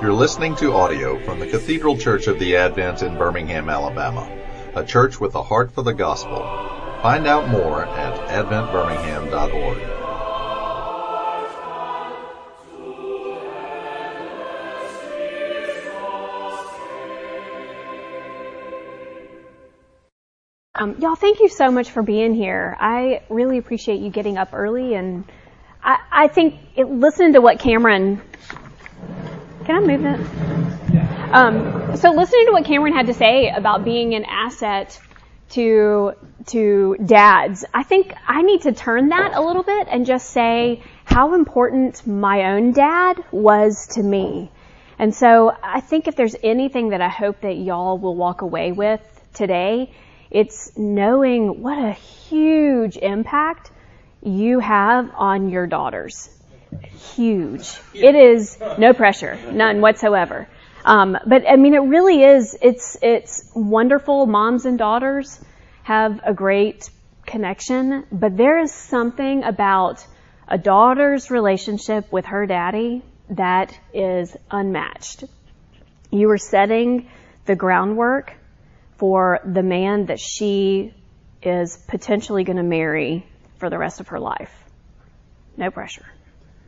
You're listening to audio from the Cathedral Church of the Advent in Birmingham, Alabama, a church with a heart for the gospel. Find out more at adventbirmingham.org. Um, y'all, thank you so much for being here. I really appreciate you getting up early, and I, I think it, listening to what Cameron can I move that? Um, so listening to what Cameron had to say about being an asset to to dads, I think I need to turn that a little bit and just say how important my own dad was to me. And so I think if there's anything that I hope that y'all will walk away with today, it's knowing what a huge impact you have on your daughters huge. It is no pressure, none whatsoever. Um, but I mean, it really is. It's it's wonderful. Moms and daughters have a great connection, but there is something about a daughter's relationship with her daddy that is unmatched. You are setting the groundwork for the man that she is potentially going to marry for the rest of her life. No pressure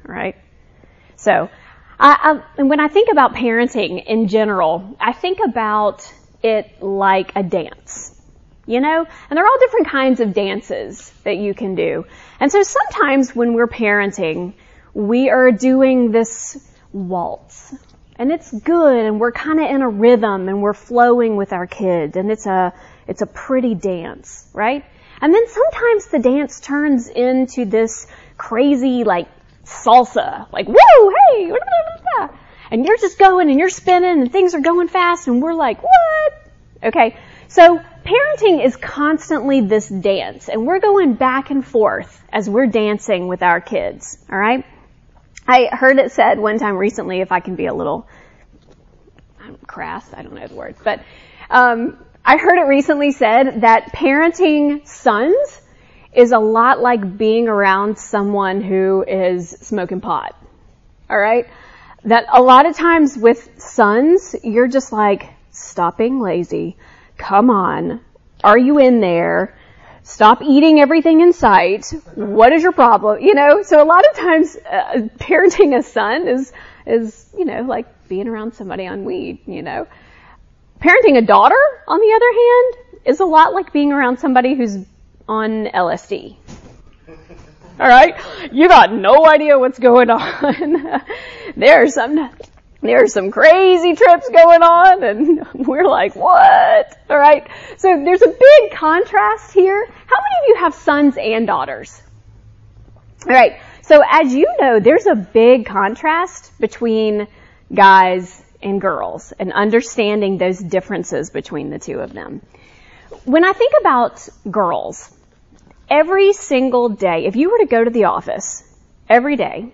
right? So, I, I, and when I think about parenting in general, I think about it like a dance, you know? And there are all different kinds of dances that you can do. And so sometimes when we're parenting, we are doing this waltz. And it's good and we're kind of in a rhythm and we're flowing with our kids and it's a, it's a pretty dance, right? And then sometimes the dance turns into this crazy like salsa. Like, woo, hey, and you're just going and you're spinning and things are going fast and we're like, what? Okay. So parenting is constantly this dance and we're going back and forth as we're dancing with our kids. All right. I heard it said one time recently, if I can be a little crass, I don't know the words, but um, I heard it recently said that parenting sons is a lot like being around someone who is smoking pot. Alright? That a lot of times with sons, you're just like, stop being lazy. Come on. Are you in there? Stop eating everything in sight. What is your problem? You know, so a lot of times uh, parenting a son is, is, you know, like being around somebody on weed, you know. Parenting a daughter, on the other hand, is a lot like being around somebody who's on LSD. All right, you got no idea what's going on. there's some there's some crazy trips going on, and we're like, what? All right, so there's a big contrast here. How many of you have sons and daughters? All right, so as you know, there's a big contrast between guys and girls, and understanding those differences between the two of them when I think about girls, every single day, if you were to go to the office every day,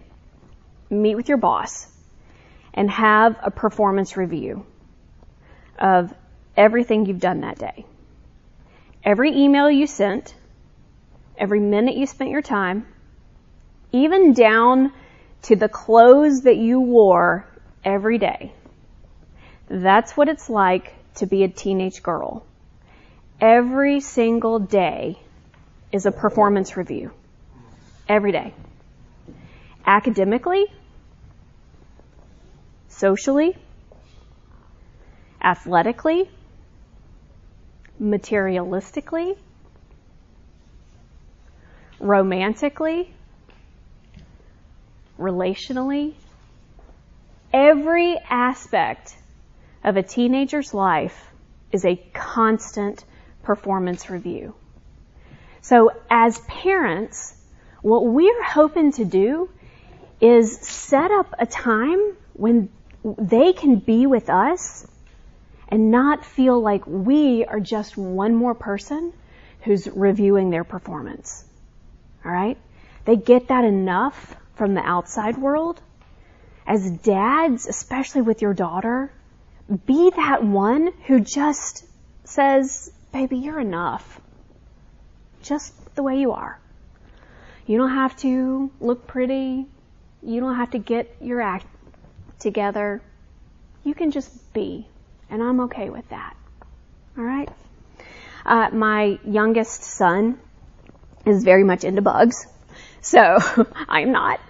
meet with your boss, and have a performance review of everything you've done that day, every email you sent, every minute you spent your time, even down to the clothes that you wore every day. That's what it's like to be a teenage girl every single day is a performance review. Every day. Academically, socially, athletically, materialistically, romantically, relationally, every aspect of a teenager's life is a constant performance review. So as parents, what we're hoping to do is set up a time when they can be with us and not feel like we are just one more person who's reviewing their performance. Alright? They get that enough from the outside world. As dads, especially with your daughter, be that one who just says, baby, you're enough. Just the way you are. You don't have to look pretty. You don't have to get your act together. You can just be. And I'm okay with that. Alright? Uh, my youngest son is very much into bugs. So, I'm not.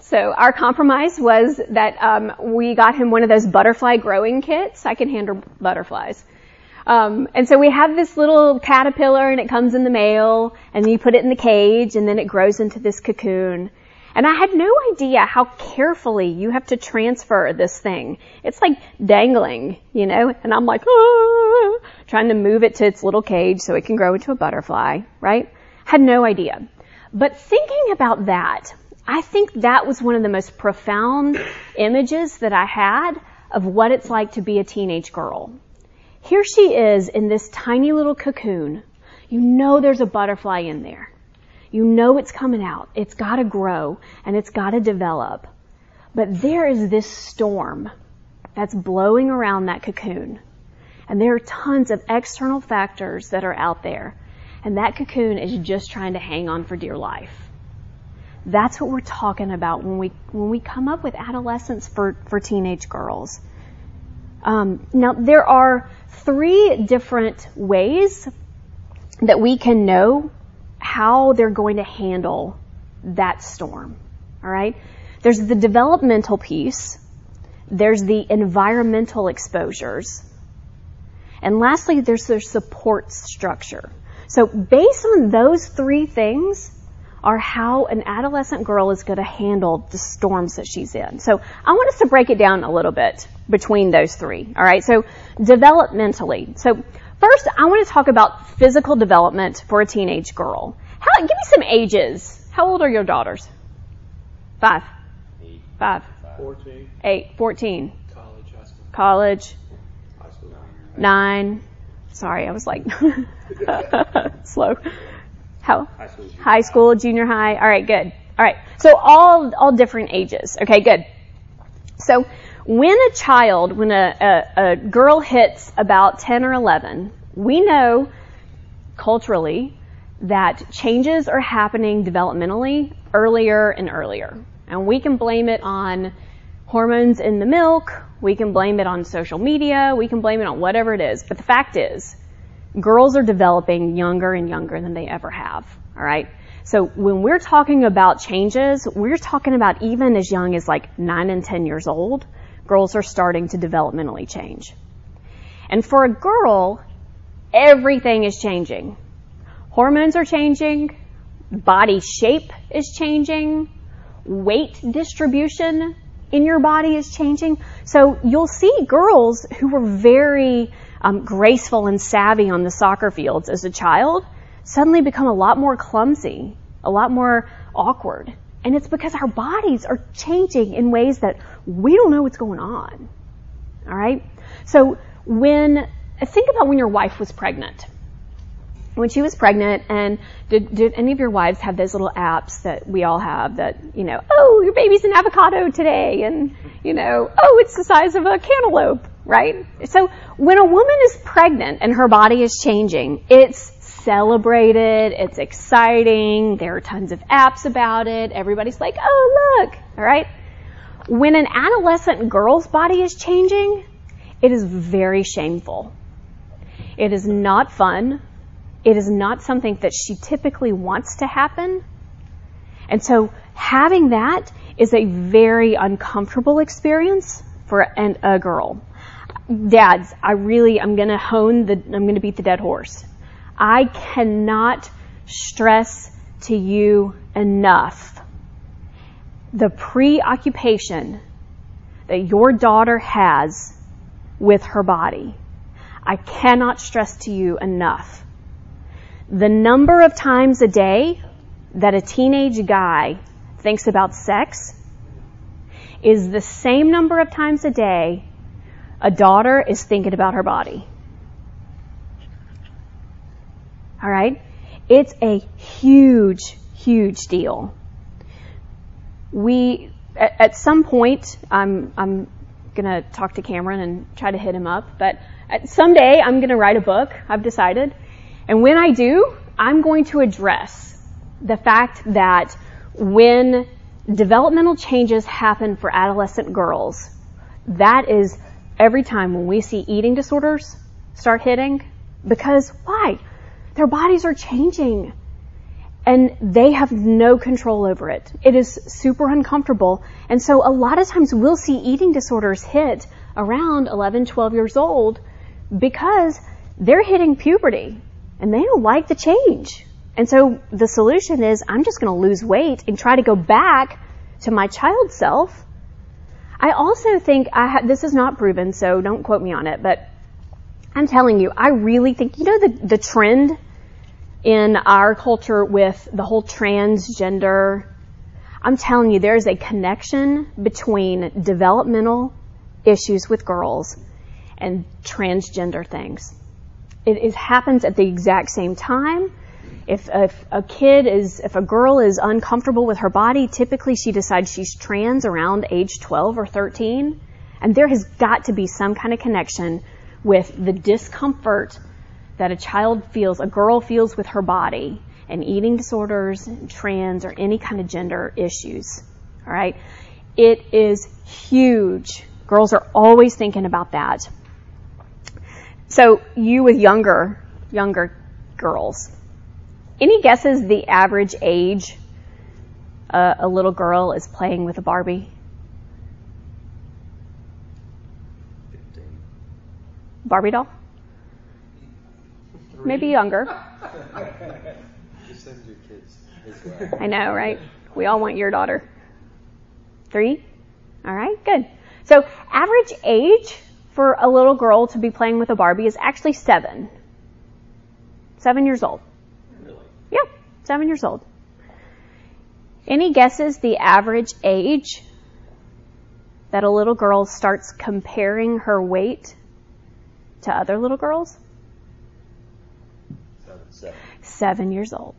So our compromise was that um, we got him one of those butterfly growing kits. I can handle butterflies. Um, and so we have this little caterpillar and it comes in the mail and you put it in the cage and then it grows into this cocoon. And I had no idea how carefully you have to transfer this thing. It's like dangling, you know, and I'm like, ah, trying to move it to its little cage so it can grow into a butterfly, right? Had no idea. But thinking about that, I think that was one of the most profound images that I had of what it's like to be a teenage girl. Here she is in this tiny little cocoon. You know there's a butterfly in there. You know it's coming out. It's gotta grow and it's gotta develop. But there is this storm that's blowing around that cocoon. And there are tons of external factors that are out there. And that cocoon is just trying to hang on for dear life. That's what we're talking about when we when we come up with adolescence for for teenage girls. Um, now there are three different ways that we can know how they're going to handle that storm. All right? There's the developmental piece. There's the environmental exposures. And lastly, there's their support structure. So based on those three things are how an adolescent girl is going to handle the storms that she's in. So I want us to break it down a little bit between those three. All right. So developmentally. So First, I want to talk about physical development for a teenage girl. How, give me some ages. How old are your daughters? Five. Eight. Five. Fourteen. Eight. Fourteen. College, high school. College. High school. Nine. Sorry, I was like slow. How? High school. junior High school, junior high. All right, good. All right. So all all different ages. Okay, good. So when a child, when a, a, a girl hits about 10 or 11, we know culturally that changes are happening developmentally earlier and earlier. And we can blame it on hormones in the milk, we can blame it on social media, we can blame it on whatever it is. But the fact is, girls are developing younger and younger than they ever have. Alright? So when we're talking about changes, we're talking about even as young as like 9 and 10 years old girls are starting to developmentally change. And for a girl, everything is changing. Hormones are changing, body shape is changing, weight distribution in your body is changing. So you'll see girls who were very um, graceful and savvy on the soccer fields as a child suddenly become a lot more clumsy, a lot more awkward. And it's because our bodies are changing in ways that we don't know what's going on. Alright? So when, think about when your wife was pregnant. When she was pregnant and did, did any of your wives have those little apps that we all have that, you know, oh, your baby's an avocado today and, you know, oh, it's the size of a cantaloupe, right? So when a woman is pregnant and her body is changing, it's celebrated, it's exciting, there are tons of apps about it, everybody's like, oh look, alright? When an adolescent girl's body is changing, it is very shameful. It is not fun. It is not something that she typically wants to happen. And so having that is a very uncomfortable experience for an, a girl. Dads, I really, I'm gonna hone the, I'm gonna beat the dead horse. I cannot stress to you enough the preoccupation that your daughter has with her body. I cannot stress to you enough. The number of times a day that a teenage guy thinks about sex is the same number of times a day a daughter is thinking about her body. All right? It's a huge, huge deal. We, at, some point, I'm, I'm gonna talk to Cameron and try to hit him up, but someday I'm gonna write a book, I've decided. And when I do, I'm going to address the fact that when developmental changes happen for adolescent girls, that is every time when we see eating disorders start hitting because why? Their bodies are changing and they have no control over it. It is super uncomfortable. And so a lot of times we'll see eating disorders hit around 11, 12 years old because they're hitting puberty and they don't like the change. And so the solution is I'm just going to lose weight and try to go back to my child self. I also think I ha- this is not proven, so don't quote me on it, but I'm telling you, I really think, you know, the, the trend in our culture with the whole transgender, I'm telling you, there's a connection between developmental issues with girls and transgender things. It, it happens at the exact same time. If, if a kid is, if a girl is uncomfortable with her body, typically she decides she's trans around age 12 or 13. And there has got to be some kind of connection with the discomfort that a child feels, a girl feels with her body and eating disorders and trans or any kind of gender issues. All right. It is huge. Girls are always thinking about that. So you with younger, younger girls, any guesses the average age uh, a little girl is playing with a Barbie? 15. Barbie doll? Maybe younger. Send your kids. I know, right? We all want your daughter. Three? All right, good. So average age for a little girl to be playing with a Barbie is actually seven. Seven years old. Seven years old. Any guesses the average age that a little girl starts comparing her weight to other little girls? Seven. Seven. Seven years old.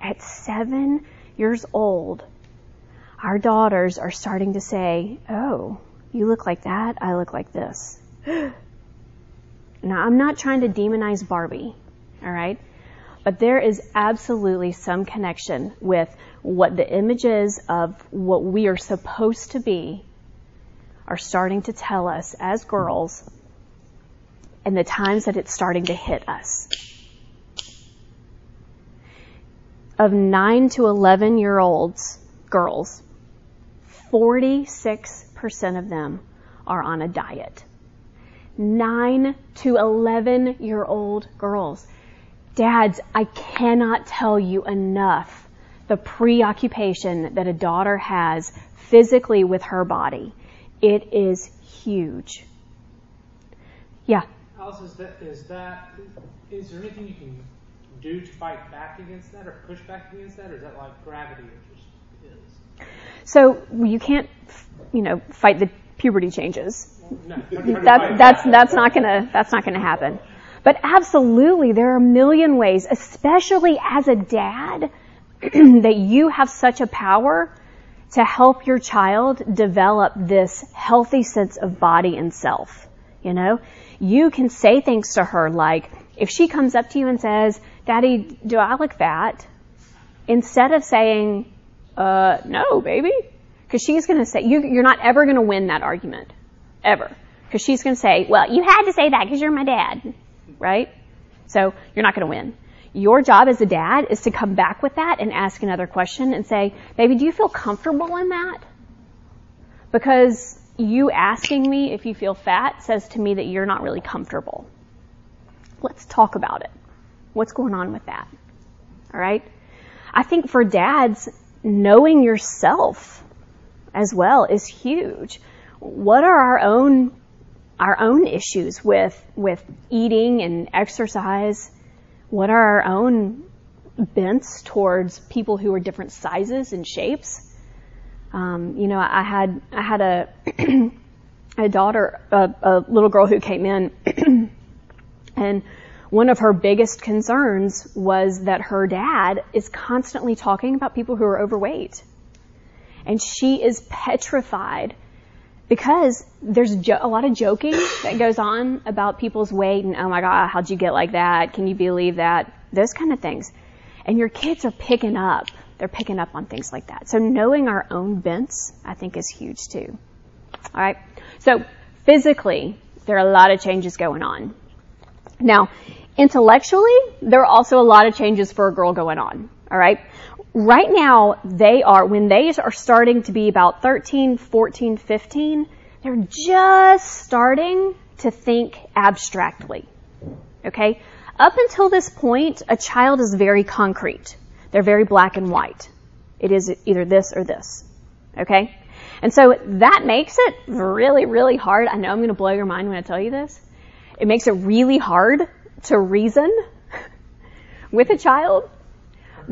At seven years old, our daughters are starting to say, Oh, you look like that, I look like this. now, I'm not trying to demonize Barbie, alright? But there is absolutely some connection with what the images of what we are supposed to be are starting to tell us as girls and the times that it's starting to hit us. Of 9 to 11 year olds, girls, 46% of them are on a diet. 9 to 11 year old girls. Dads, I cannot tell you enough the preoccupation that a daughter has physically with her body. It is huge. Yeah. Alice, is that, is that, is there anything you can do to fight back against that or push back against that, or is that like gravity is? So you can't, you know, fight the puberty changes. No, I'm trying to That, that's that's not gonna that's not gonna happen. But absolutely, there are a million ways, especially as a dad, that you have such a power to help your child develop this healthy sense of body and self. You know, you can say things to her like, if she comes up to you and says, "Daddy, do I look fat?" Instead of saying, "Uh, no, baby," because she's going to say, you, you're not ever going to win that argument, ever, because she's going to say, "Well, you had to say that because you're my dad." Right? So you're not going to win. Your job as a dad is to come back with that and ask another question and say, baby, do you feel comfortable in that? Because you asking me if you feel fat says to me that you're not really comfortable. Let's talk about it. What's going on with that? All right? I think for dads, knowing yourself as well is huge. What are our own our own issues with with eating and exercise? What are our own bents towards people who are different sizes and shapes? Um, you know, I had I had a a daughter, a, a little girl who came in, and one of her biggest concerns was that her dad is constantly talking about people who are overweight, and she is petrified because there's jo- a lot of joking that goes on about people's weight and oh my god, how'd you get like that? Can you believe that? Those kind of things. And your kids are picking up. They're picking up on things like that. So knowing our own bents, I think, is huge too. Alright? So, physically, there are a lot of changes going on. Now, intellectually, there are also a lot of changes for a girl going on. Alright? Right now, they are, when they are starting to be about 13, 14, 15, they're just starting to think abstractly. Okay? Up until this point, a child is very concrete. They're very black and white. It is either this or this. Okay? And so that makes it really, really hard. I know I'm going to blow your mind when I tell you this. It makes it really hard to reason with a child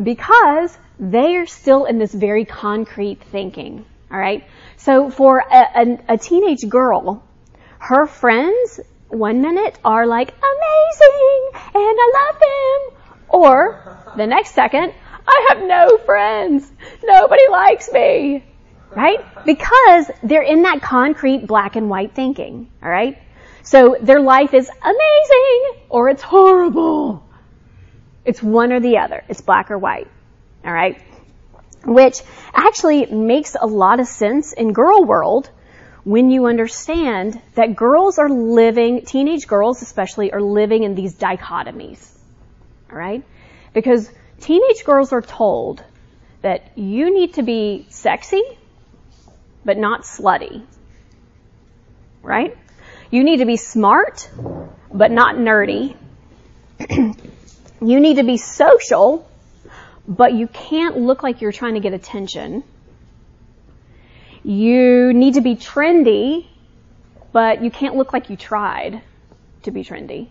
because they are still in this very concrete thinking. All right. So for a, a, a teenage girl, her friends one minute are like amazing and I love them, or the next second, I have no friends. Nobody likes me. Right? Because they're in that concrete black and white thinking. All right? So their life is amazing or it's horrible. It's one or the other. It's black or white. All right? Which actually makes a lot of sense in girl world when you understand that girls are living, teenage girls especially, are living in these dichotomies. All right? Because teenage girls are told that you need to be sexy, but not slutty. Right? You need to be smart, but not nerdy. you need to be social, but you can't look like you're trying to get attention. You need to be trendy, but you can't look like you tried to be trendy.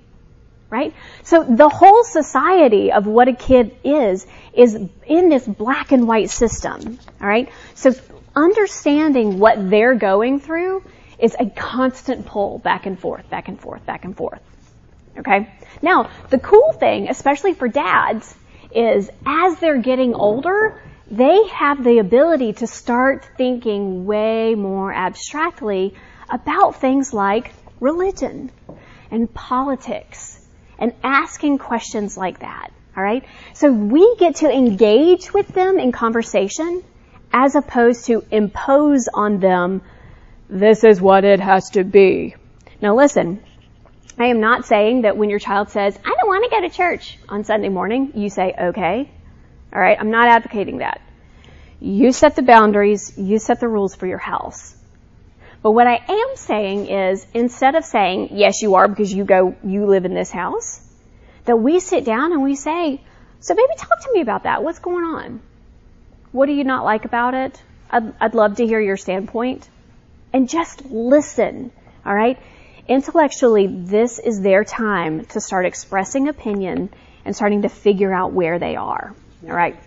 Right? So the whole society of what a kid is, is in this black and white system. Alright? So understanding what they're going through is a constant pull back and forth, back and forth, back and forth. Okay? Now, the cool thing, especially for dads, is as they're getting older, they have the ability to start thinking way more abstractly about things like religion and politics and asking questions like that. Alright? So we get to engage with them in conversation as opposed to impose on them, this is what it has to be. Now listen, I am not saying that when your child says, I don't want to go to church on Sunday morning, you say, okay. Alright, I'm not advocating that. You set the boundaries, you set the rules for your house. But what I am saying is, instead of saying, yes you are because you go, you live in this house, that we sit down and we say, so baby talk to me about that. What's going on? What do you not like about it? I'd, I'd love to hear your standpoint. And just listen. Alright? Intellectually, this is their time to start expressing opinion and starting to figure out where they are. All right.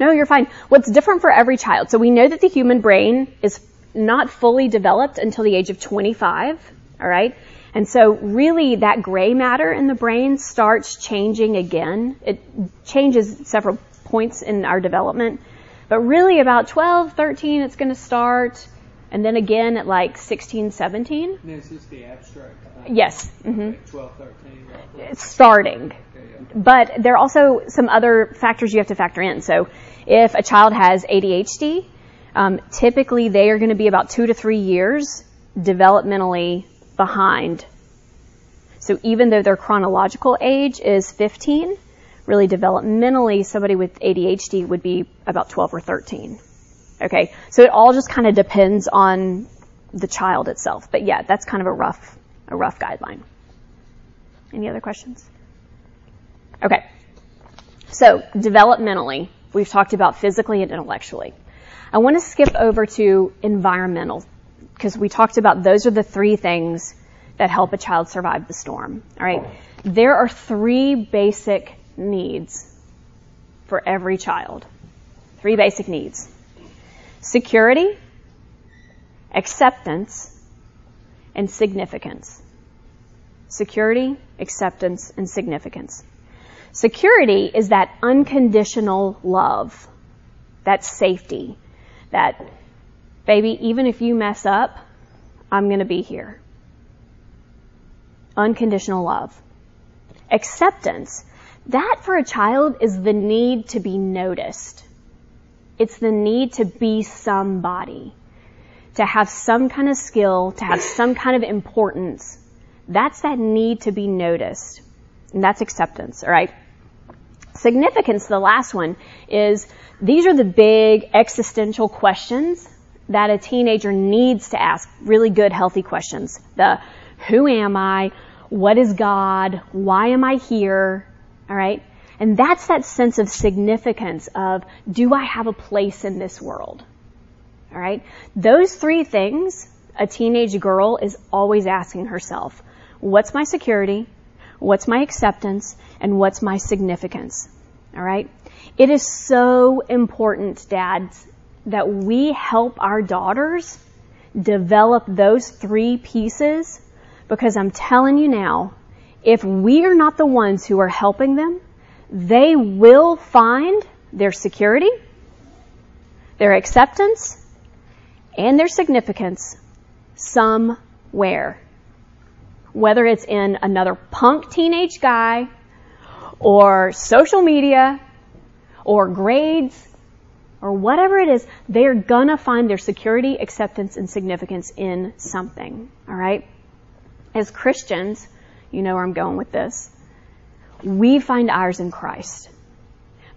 No, you're fine. What's different for every child? So we know that the human brain is not fully developed until the age of 25. All right. And so really that gray matter in the brain starts changing again. It changes several points in our development. But really about 12, 13, it's going to start and then again at like 16, 17. And is this the abstract? Yes. Mm-hmm. Okay, 12, 13. roughly. It's starting. Okay, yeah. But there are also some other factors you have to factor in. So if a child has ADHD, um, typically they are going to be about two to three years developmentally behind. So even though their chronological age is 15, really developmentally somebody with ADHD would be about 12 or 13. Okay, so it all just kind of depends on the child itself. But yeah, that's kind of a rough, a rough guideline. Any other questions? Okay. So developmentally, we've talked about physically and intellectually. I want to skip over to environmental because we talked about those are the three things that help a child survive the storm. All right. There are three basic needs for every child. Three basic needs security, acceptance, and significance. Security, acceptance, and significance. Security is that unconditional love, that safety, that, baby, even if you mess up, I'm gonna be here. Unconditional love. Acceptance, that for a child is the need to be noticed. It's the need to be somebody. to have some kind of skill, to have some kind of importance. That's that need to be noticed. And that's acceptance, alright? Significance, the last one, is these are the big existential questions that a teenager needs to ask. Really good, healthy questions. The who am I? What is God? Why am I here? Alright? And that's that sense of significance of, do I have a place in this world? Alright? Those three things a teenage girl is always asking herself. What's my security? What's my acceptance? And what's my significance? Alright? It is so important, dads, that we help our daughters develop those three pieces because I'm telling you now, if we are not the ones who are helping them, they will find their security, their acceptance, and their significance somewhere. Whether it's in another punk teenage guy, or social media, or grades, or whatever it is, they're gonna find their security, acceptance, and significance in something. Alright? As Christians, you know where I'm going with this. We find ours in Christ.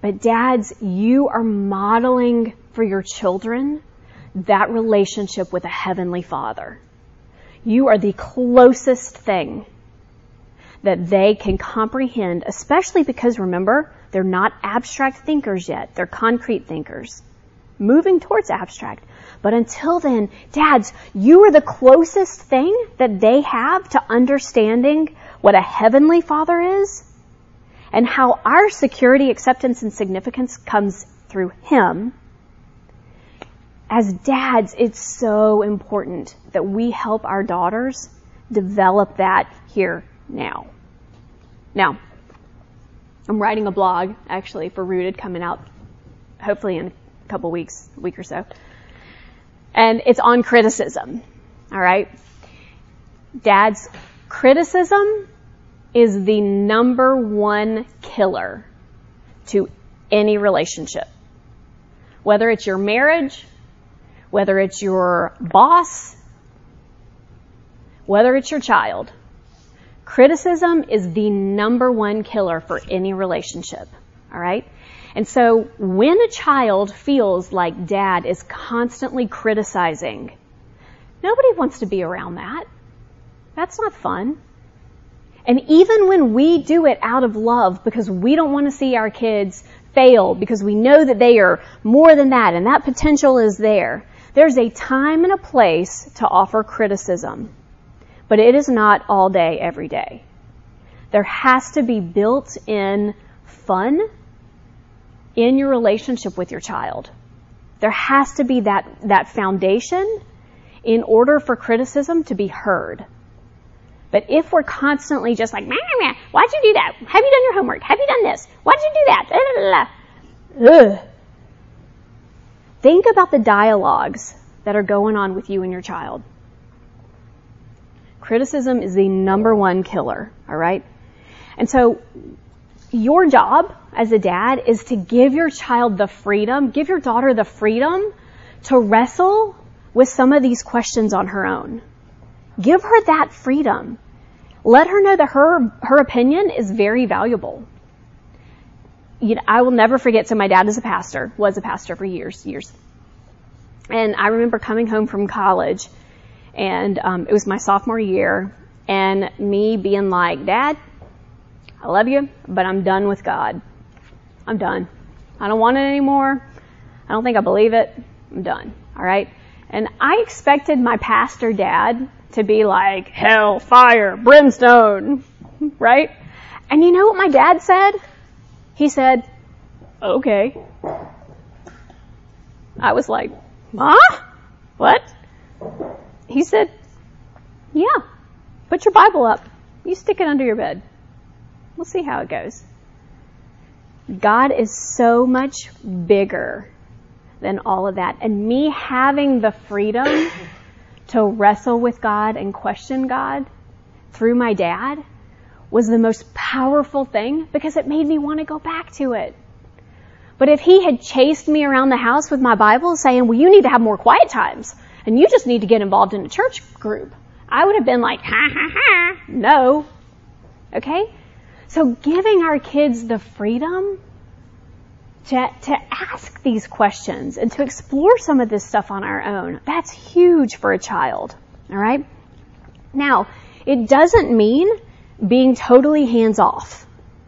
But dads, you are modeling for your children that relationship with a heavenly father. You are the closest thing that they can comprehend, especially because remember, they're not abstract thinkers yet. They're concrete thinkers. Moving towards abstract. But until then, dads, you are the closest thing that they have to understanding what a heavenly father is and how our security, acceptance, and significance comes through him. As dads, it's so important that we help our daughters develop that here now. Now, I'm writing a blog actually for Rooted coming out hopefully in a couple weeks, a week or so. And it's on criticism. Alright? Dads, criticism is the number one killer to any relationship. Whether it's your marriage, whether it's your boss, whether it's your child. Criticism is the number one killer for any relationship. Alright? And so when a child feels like dad is constantly criticizing, nobody wants to be around that. That's not fun. And even when we do it out of love because we don't want to see our kids fail because we know that they are more than that and that potential is there, there's a time and a place to offer criticism. But it is not all day, every day. There has to be built in fun in your relationship with your child. There has to be that, that foundation in order for criticism to be heard. But if we're constantly just like, meh, meh, why'd you do that? Have you done your homework? Have you done this? Why'd you do that? Ugh. Think about the dialogues that are going on with you and your child. Criticism is the number one killer, alright? And so, your job as a dad is to give your child the freedom, give your daughter the freedom to wrestle with some of these questions on her own. Give her that freedom. Let her know that her, her opinion is very valuable. You know, I will never forget, so my dad is a pastor, was a pastor for years, years. And I remember coming home from college, and um, it was my sophomore year, and me being like, Dad, I love you, but I'm done with God. I'm done. I don't want it anymore. I don't think I believe it. I'm done. All right? And I expected my pastor dad to be like, hell, fire, brimstone, right? And you know what my dad said? He said, okay. I was like, Ma? What? He said, yeah, put your Bible up. You stick it under your bed. We'll see how it goes. God is so much bigger than all of that. And me having the freedom to wrestle with God and question God through my dad was the most powerful thing because it made me want to go back to it. But if he had chased me around the house with my Bible saying, well, you need to have more quiet times and you just need to get involved in a church group. I would have been like, ha ha ha, no. Okay? So giving our kids the freedom to, to ask these questions and to explore some of this stuff on our own, that's huge for a child. Alright? Now, it doesn't mean being totally hands off.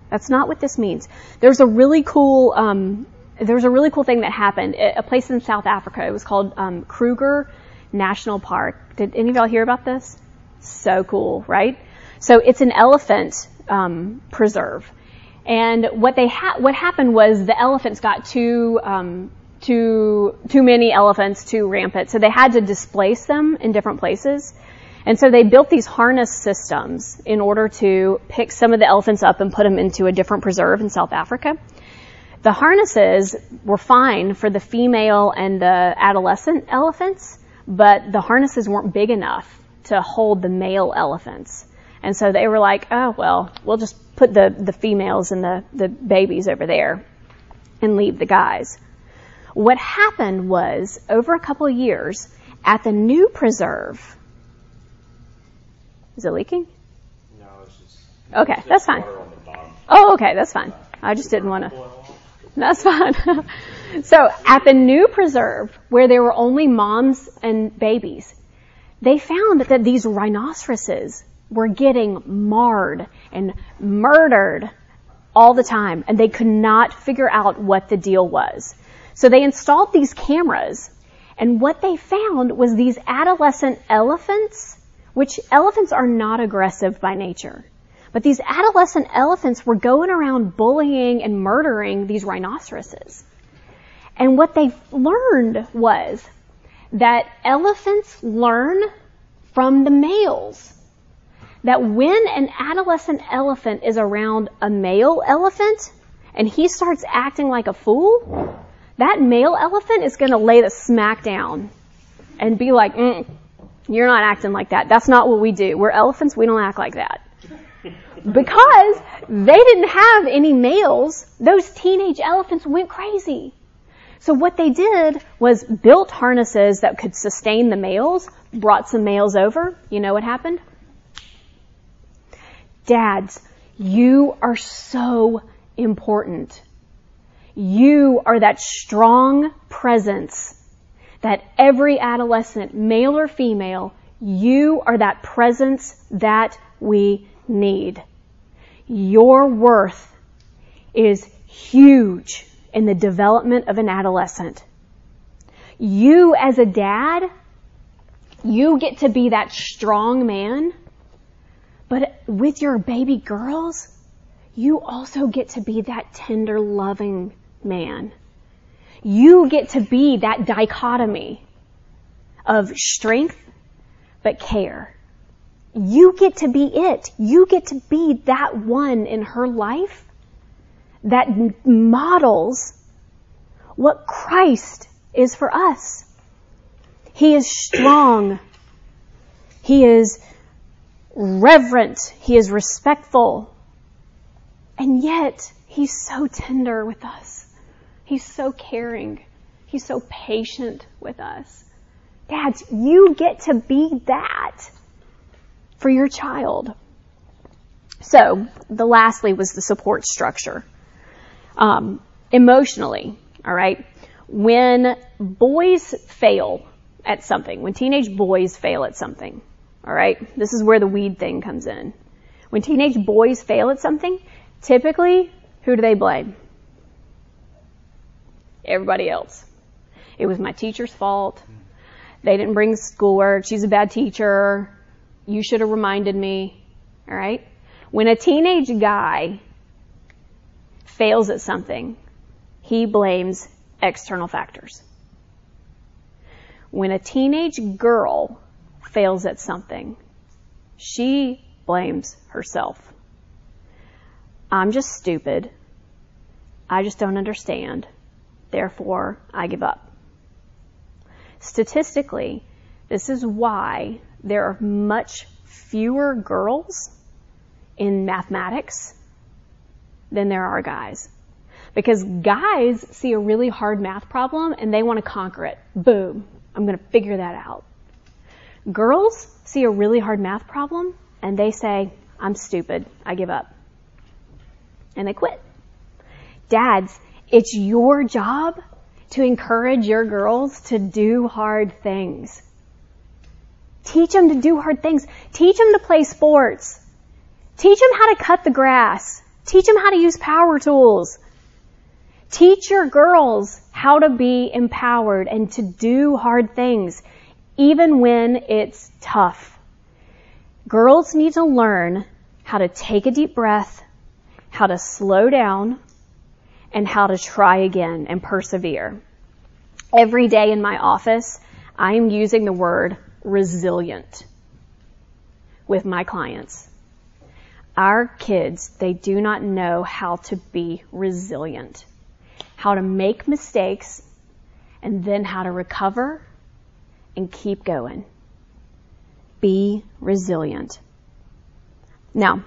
That's not what this means. There's a really cool, um, there's a really cool thing that happened. A place in South Africa. It was called um, Kruger National Park. Did any of y'all hear about this? So cool, right? So it's an elephant um, preserve, and what they ha- what happened was the elephants got too um, too too many elephants, too rampant, so they had to displace them in different places. And so they built these harness systems in order to pick some of the elephants up and put them into a different preserve in South Africa. The harnesses were fine for the female and the adolescent elephants, but the harnesses weren't big enough to hold the male elephants. And so they were like, oh, well, we'll just put the, the females and the, the babies over there and leave the guys. What happened was, over a couple of years, at the new preserve, is it leaking? No, it's just. Okay, it's that's fine. water on the bottom. Oh, okay, that's fine. I just didn't want to. That's fine. so at the new preserve, where there were only moms and babies, they found that these rhinoceroses were getting marred and murdered all the time, and they could not figure out what the deal was. So they installed these cameras, and what they found was these adolescent elephants, which elephants are not aggressive by nature. But these adolescent elephants were going around bullying and murdering these rhinoceroses. And what they learned was that elephants learn from the males. That when an adolescent elephant is around a male elephant and he starts acting like a fool, that male elephant is going to lay the smack down and be like, mm, you're not acting like that. That's not what we do. We're elephants. We don't act like that. Because they didn't have any males, those teenage elephants went crazy. So what they did was built harnesses that could sustain the males, brought some males over. You know what happened? Dads, you are so important. You are that strong presence that every adolescent, male or female, you are that presence that we need. Your worth is huge in the development of an adolescent. You as a dad, you get to be that strong man, but with your baby girls, you also get to be that tender, loving man. You get to be that dichotomy of strength but care. You get to be it. You get to be that one in her life that models what Christ is for us. He is strong. He is reverent. He is respectful. And yet, He's so tender with us. He's so caring. He's so patient with us. Dads, you get to be that for your child. So, the lastly was the support structure. Um, emotionally, all right. When boys fail at something, when teenage boys fail at something, all right, this is where the weed thing comes in. When teenage boys fail at something, typically, who do they blame? Everybody else. It was my teacher's fault. They didn't bring schoolwork. She's a bad teacher. You should have reminded me. All right? When a teenage guy fails at something, he blames external factors. When a teenage girl fails at something, she blames herself. I'm just stupid. I just don't understand. Therefore, I give up. Statistically, this is why there are much fewer girls in mathematics than there are guys. Because guys see a really hard math problem and they want to conquer it. Boom. I'm going to figure that out. Girls see a really hard math problem and they say, I'm stupid. I give up. And they quit. Dads, it's your job to encourage your girls to do hard things. Teach them to do hard things. Teach them to play sports. Teach them how to cut the grass. Teach them how to use power tools. Teach your girls how to be empowered and to do hard things, even when it's tough. Girls need to learn how to take a deep breath, how to slow down, and how to try again and persevere. Every day in my office, I am using the word resilient with my clients. Our kids, they do not know how to be resilient, how to make mistakes, and then how to recover and keep going. Be resilient. Now,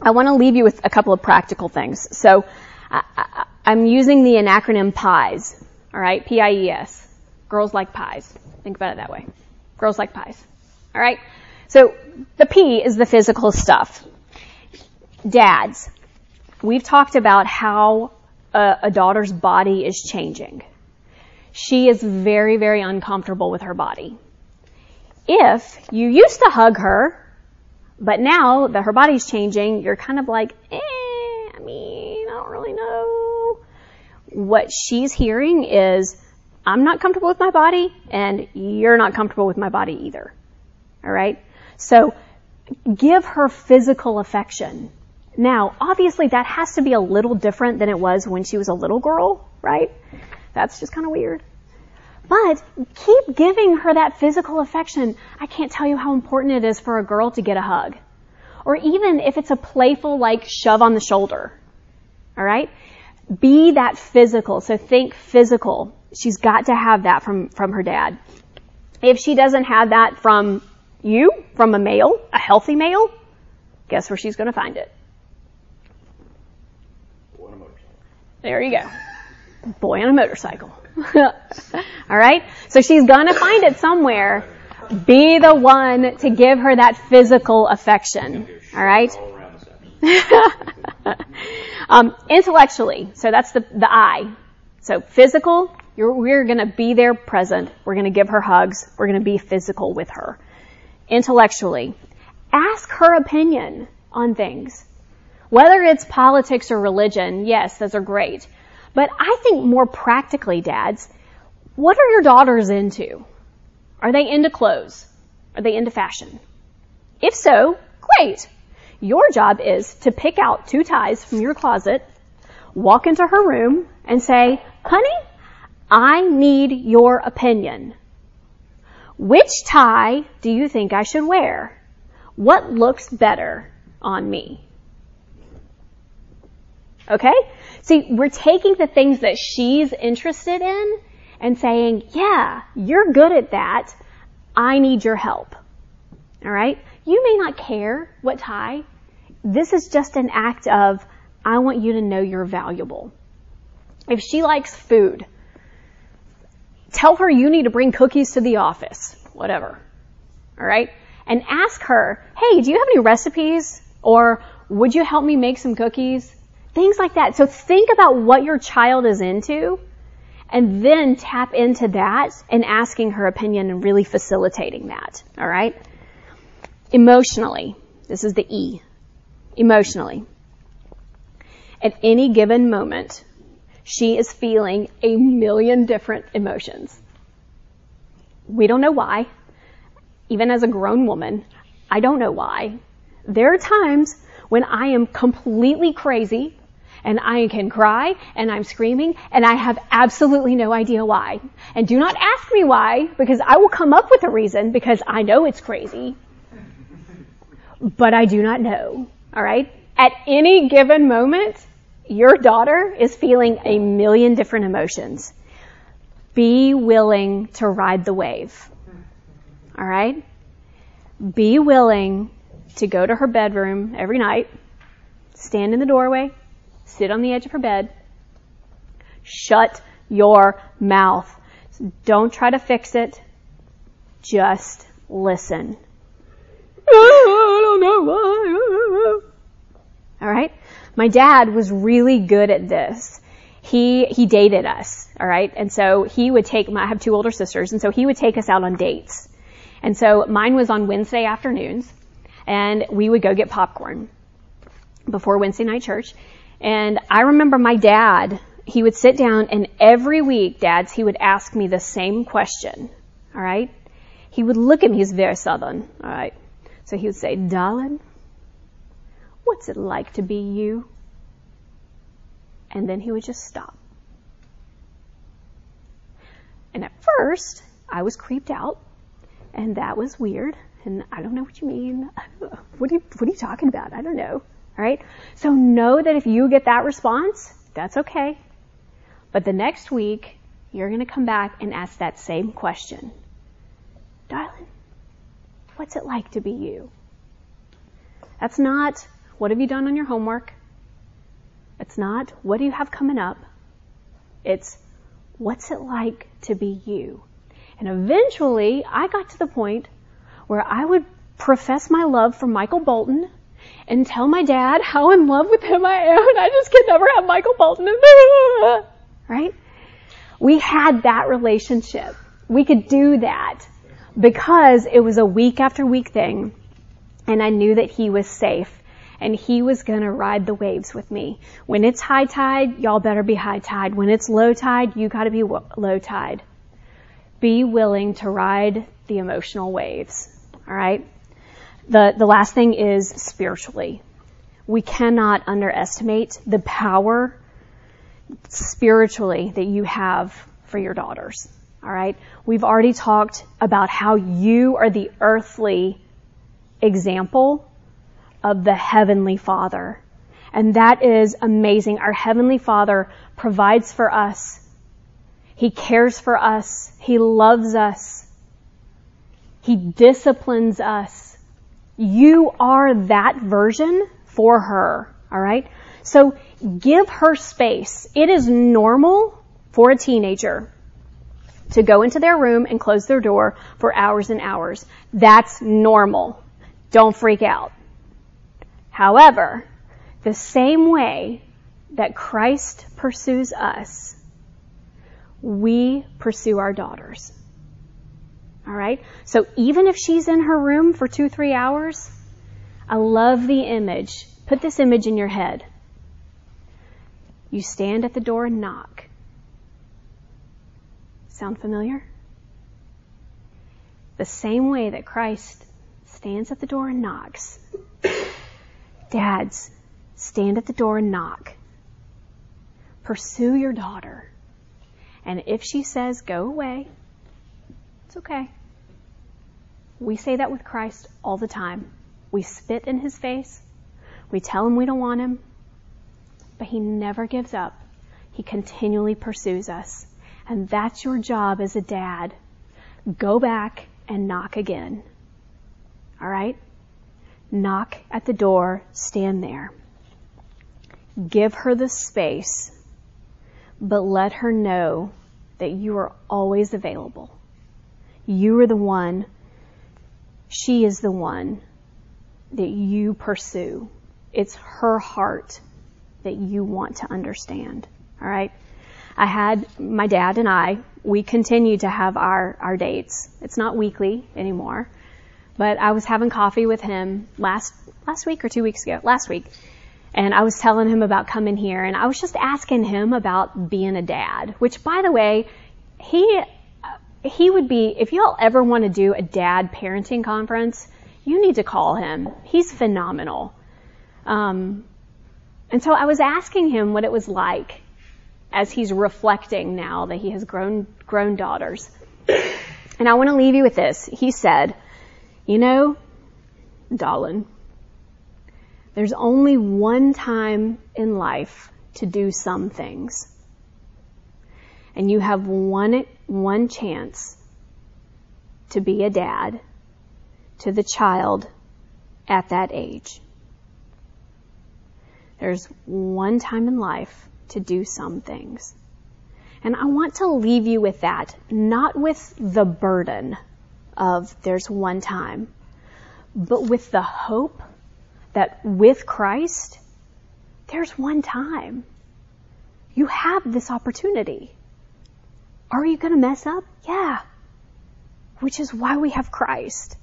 I want to leave you with a couple of practical things. So, I, am using the acronym PIES. All right, P-I-E-S. Girls like pies. Think about it that way. Girls like pies. All right. So the P is the physical stuff. Dads, we've talked about how a, a daughter's body is changing. She is very, very uncomfortable with her body. If you used to hug her, but now that her body's changing, you're kind of like, eh, I mean, I don't really know. What she's hearing is, I'm not comfortable with my body, and you're not comfortable with my body either. Alright? So, give her physical affection. Now, obviously that has to be a little different than it was when she was a little girl, right? That's just kind of weird. But keep giving her that physical affection. I can't tell you how important it is for a girl to get a hug. Or even if it's a playful like shove on the shoulder. Alright? Be that physical. So think physical. She's got to have that from, from her dad. If she doesn't have that from you, from a male, a healthy male, guess where she's gonna find it? There you go. Boy on a motorcycle. Alright? So she's gonna find it somewhere. Be the one to give her that physical affection. Alright? um, intellectually, so that's the, the I. So physical, we're gonna be there present. We're gonna give her hugs. We're gonna be physical with her. Intellectually, ask her opinion on things. Whether it's politics or religion, yes, those are great. But I think more practically, dads, what are your daughters into? Are they into clothes? Are they into fashion? If so, great. Your job is to pick out two ties from your closet, walk into her room, and say, honey, I need your opinion. Which tie do you think I should wear? What looks better on me? Okay? See, we're taking the things that she's interested in and saying, yeah, you're good at that. I need your help. Alright? You may not care what tie. This is just an act of, I want you to know you're valuable. If she likes food, tell her you need to bring cookies to the office. Whatever. Alright? And ask her, hey, do you have any recipes? Or would you help me make some cookies? Things like that. So think about what your child is into and then tap into that and asking her opinion and really facilitating that. Alright? Emotionally. This is the E. Emotionally. At any given moment, she is feeling a million different emotions. We don't know why. Even as a grown woman, I don't know why. There are times when I am completely crazy and I can cry and I'm screaming and I have absolutely no idea why. And do not ask me why because I will come up with a reason because I know it's crazy. But I do not know. Alright? At any given moment, your daughter is feeling a million different emotions. Be willing to ride the wave. Alright? Be willing to go to her bedroom every night, stand in the doorway, sit on the edge of her bed, shut your mouth. Don't try to fix it. Just listen. I don't know why. All right. My dad was really good at this. He, he dated us. All right. And so he would take my, I have two older sisters. And so he would take us out on dates. And so mine was on Wednesday afternoons and we would go get popcorn before Wednesday night church. And I remember my dad, he would sit down and every week, dads, he would ask me the same question. All right. He would look at me, he's very southern. All right. So he would say, darling, what's it like to be you? And then he would just stop. And at first, I was creeped out, and that was weird. And I don't know what you mean. What are you, what are you talking about? I don't know. All right. So know that if you get that response, that's okay. But the next week, you're going to come back and ask that same question. Darling, what's it like to be you? That's not, what have you done on your homework? It's not, what do you have coming up? It's, what's it like to be you? And eventually, I got to the point where I would profess my love for Michael Bolton and tell my dad how in love with him I am and I just can never have Michael Bolton. right? We had that relationship. We could do that because it was a week after week thing and I knew that he was safe and he was gonna ride the waves with me. When it's high tide, y'all better be high tide. When it's low tide, you gotta be low tide. Be willing to ride the emotional waves. Alright? The, the last thing is spiritually. We cannot underestimate the power spiritually that you have for your daughters. Alright? We've already talked about how you are the earthly example of the Heavenly Father. And that is amazing. Our Heavenly Father provides for us. He cares for us. He loves us. He disciplines us. You are that version for her. Alright? So give her space. It is normal for a teenager to go into their room and close their door for hours and hours. That's normal. Don't freak out. However, the same way that Christ pursues us, we pursue our daughters. Alright? So even if she's in her room for two, three hours, I love the image. Put this image in your head. You stand at the door and knock. Sound familiar? The same way that Christ stands at the door and knocks. Dads, stand at the door and knock. Pursue your daughter. And if she says, go away, it's okay. We say that with Christ all the time. We spit in his face. We tell him we don't want him. But he never gives up. He continually pursues us. And that's your job as a dad. Go back and knock again. Alright? Knock at the door, stand there. Give her the space, but let her know that you are always available. You are the one, she is the one that you pursue. It's her heart that you want to understand. Alright? I had my dad and I, we continue to have our, our dates. It's not weekly anymore. But I was having coffee with him last, last week or two weeks ago, last week. And I was telling him about coming here and I was just asking him about being a dad, which by the way, he, he would be, if y'all ever want to do a dad parenting conference, you need to call him. He's phenomenal. Um, and so I was asking him what it was like as he's reflecting now that he has grown, grown daughters. And I want to leave you with this. He said, you know, darling, there's only one time in life to do some things. And you have one, one chance to be a dad to the child at that age. There's one time in life to do some things. And I want to leave you with that, not with the burden of there's one time, but with the hope that with Christ, there's one time. You have this opportunity. Are you going to mess up? Yeah. Which is why we have Christ.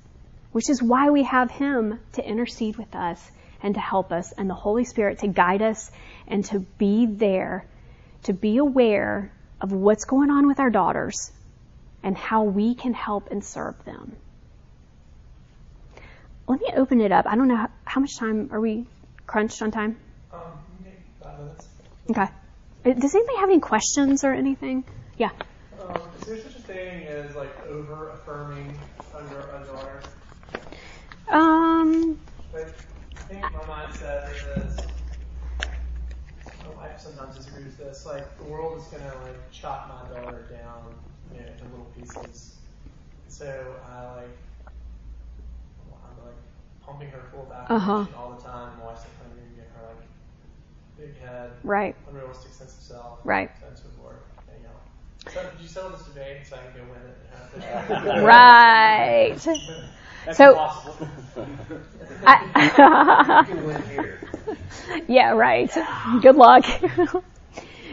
Which is why we have Him to intercede with us and to help us and the Holy Spirit to guide us and to be there, to be aware of what's going on with our daughters and how we can help and serve them. Let me open it up. I don't know how, how much time are we crunched on time? Um, minutes. Okay. Uh, Does anybody have any questions or anything? Yeah. Um, is there such a thing as like over affirming under a daughter? Um. Like, I think my mindset is this. My wife sometimes disagrees with this. Like, the world is gonna like chop my daughter down, you know, into little pieces. So I like, I'm like pumping her full of affirmation Uh-huh. all the time. My wife's like trying to get her like big head, Right. unrealistic sense of self, Right. sense of worth. And, you know, so did you settle this debate so I can go win it and have a fish? Right. That's So- impossible. I, yeah, right. Good luck.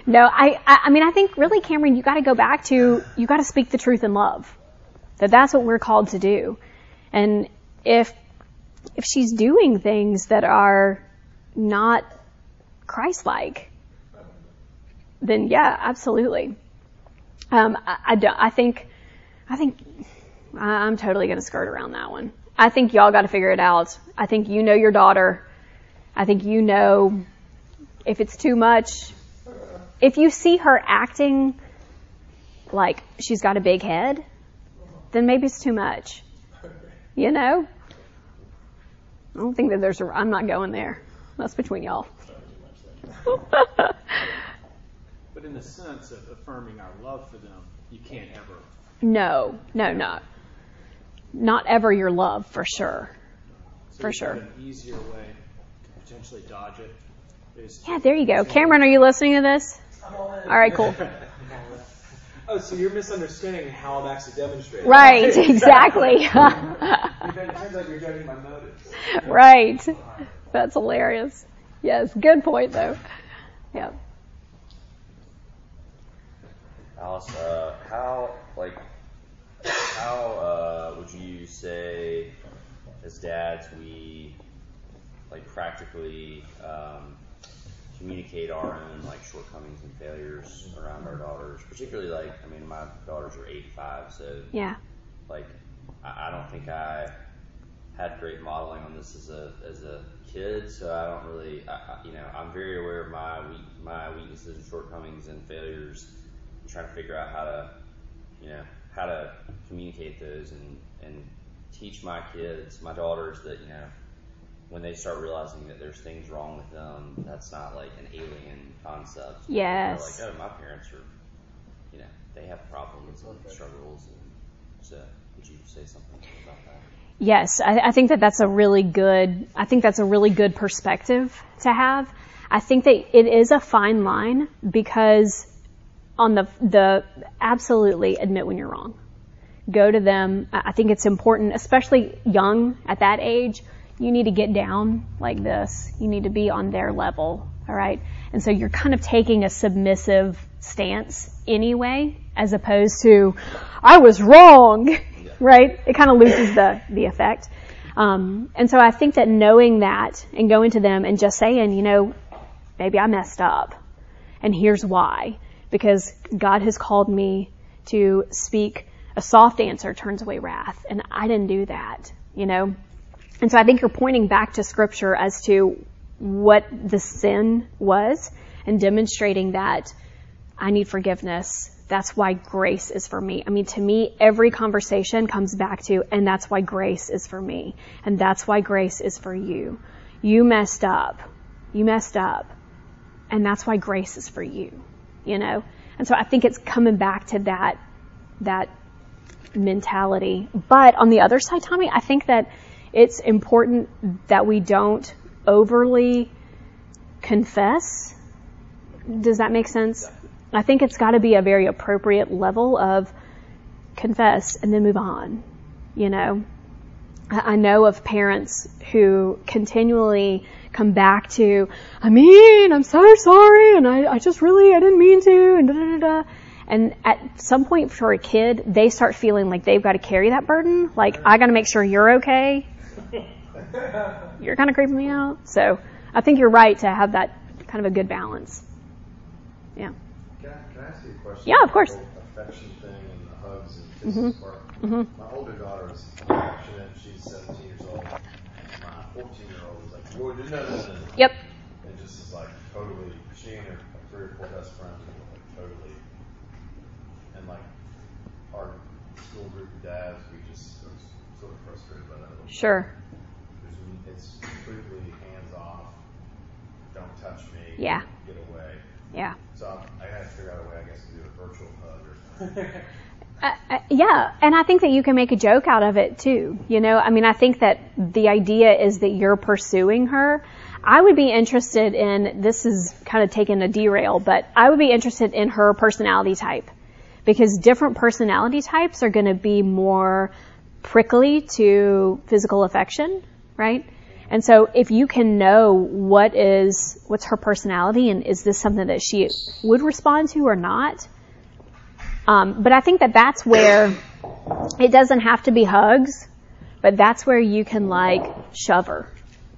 no, I, I, I mean, I think really, Cameron, you got to go back to you got to speak the truth in love. That that's what we're called to do. And if if she's doing things that are not Christ-like, then yeah, absolutely. Um, I, I, don't- I think, I think I- I'm totally going to skirt around that one. I think y'all got to figure it out. I think you know your daughter. I think you know if it's too much. If you see her acting like she's got a big head, then maybe it's too much. You know? I don't think that there's a, I'm not going there. That's between y'all. But in the sense of affirming our love for them, you can't ever. no, no, no. Not ever your love for sure. So For sure. An easier way to potentially dodge it is. Yeah, there you go. Cameron, are you listening to this? All right, cool. Oh, so you're misunderstanding how I'm actually demonstrating. Right, exactly. It turns out you're judging my motives. right. That's hilarious. Yes, good point though. Yeah. Alice, uh, how like how uh, would you say as dads we like practically um, communicate our own like shortcomings and failures around our daughters, particularly like I mean my daughters are eight five, so Yeah. like I, I don't think I had great modeling on this as a as a kid, so I don't really I, I, you know I'm very aware of my weak, my weaknesses and shortcomings and failures. I'm trying to figure out how to you know how to communicate those and and teach my kids, my daughters that you know when they start realizing that there's things wrong with them, that's not like an alien concept. Yes. They're like, oh, my parents are, you know, they have problems and struggles. And so, would you say something about that? Yes, I, I think that that's a really good. I think that's a really good perspective to have. I think that it is a fine line because on the the absolutely admit when you're wrong. Go to them. I think it's important, especially young at that age. You need to get down like this. You need to be on their level. All right. And so you're kind of taking a submissive stance anyway, as opposed to, I was wrong. Right? It kind of loses the, the effect. Um, and so I think that knowing that and going to them and just saying, you know, maybe I messed up. And here's why. Because God has called me to speak a soft answer turns away wrath. And I didn't do that, you know? And so I think you're pointing back to scripture as to what the sin was and demonstrating that I need forgiveness. That's why grace is for me. I mean, to me, every conversation comes back to, and that's why grace is for me. And that's why grace is for you. You messed up. You messed up. And that's why grace is for you. You know? And so I think it's coming back to that, that mentality. But on the other side, Tommy, I think that it's important that we don't overly confess. Does that make sense? I think it's got to be a very appropriate level of confess and then move on. You know, I know of parents who continually come back to, I mean, I'm so sorry, and I, I just really, I didn't mean to, and da da da da. And at some point for a kid, they start feeling like they've got to carry that burden. Like, I got to make sure you're okay. You're kind of creeping me out. So I think you're right to have that kind of a good balance. Yeah. Can I, can I ask you a question? Yeah, of course. Affection thing and the hugs and kisses part. Mhm. My older daughter is affectionate. She's 17 years old. My 14 no." Yep. And just is like totally. She and her like, three or four best friends are like totally. And like our school group of dads, we just are sort of frustrated by that. a little bit. Sure. Because we- it's completely hands off. Don't touch me. Yeah. Get away. Yeah. So I'm, I gotta figure out a way, I guess, to do a virtual hug or something. Uh, uh, yeah, and I think that you can make a joke out of it too. You know, I mean, I think that the idea is that you're pursuing her. I would be interested in, this is kind of taking a derail, but I would be interested in her personality type. Because different personality types are going to be more prickly to physical affection, right? And so if you can know what is, what's her personality and is this something that she would respond to or not, um, but I think that that's where it doesn't have to be hugs, but that's where you can like shove her,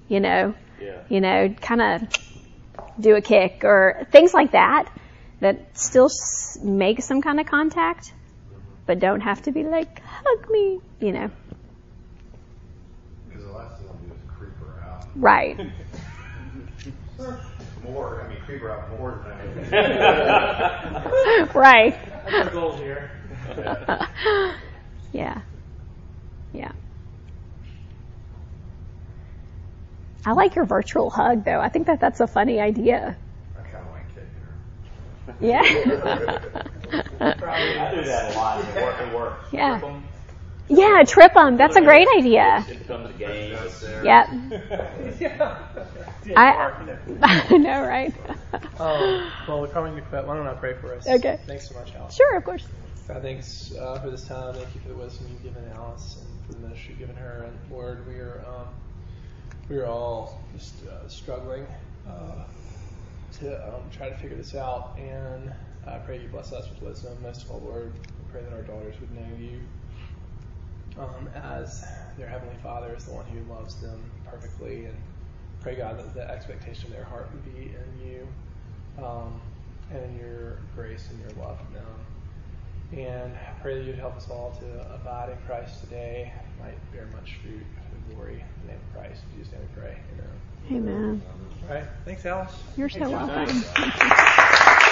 you know, Yeah. you know, kind of do a kick or things like that that still s- make some kind of contact, but don't have to be like hug me, you know. Because the last thing I'll do is creep her out. Right. More, I mean, creep her out more than I right. That's our goal here. yeah. Yeah. I like your virtual hug though. I think that that's a funny idea. I kind of like kicking her. Yeah. I do that a lot. It works. It works. Yeah. Trip 'em. yeah, trip them. That's a great idea. It becomes a game. Yep. I, I know, right? Um, well, we're coming to quit. Why don't I pray for us? Okay. Thanks so much, Alice. Sure, of course. God, thanks uh, for this time. Thank you for the wisdom you've given Alice and for the ministry you've given her. And Lord, we are um, we are all just uh, struggling uh, to um, try to figure this out. And I pray you bless us with wisdom. Most of all, Lord, we pray that our daughters would know you as their heavenly Father, is the one who loves them perfectly. And pray God that the expectation of their heart would be in you um, and in your grace and your love for them. And I pray that you'd help us all to abide in Christ today, might bear much fruit for the glory in the name of Christ. In Jesus' name we pray. Amen. Amen. All right. Thanks, Alice. You're so welcome.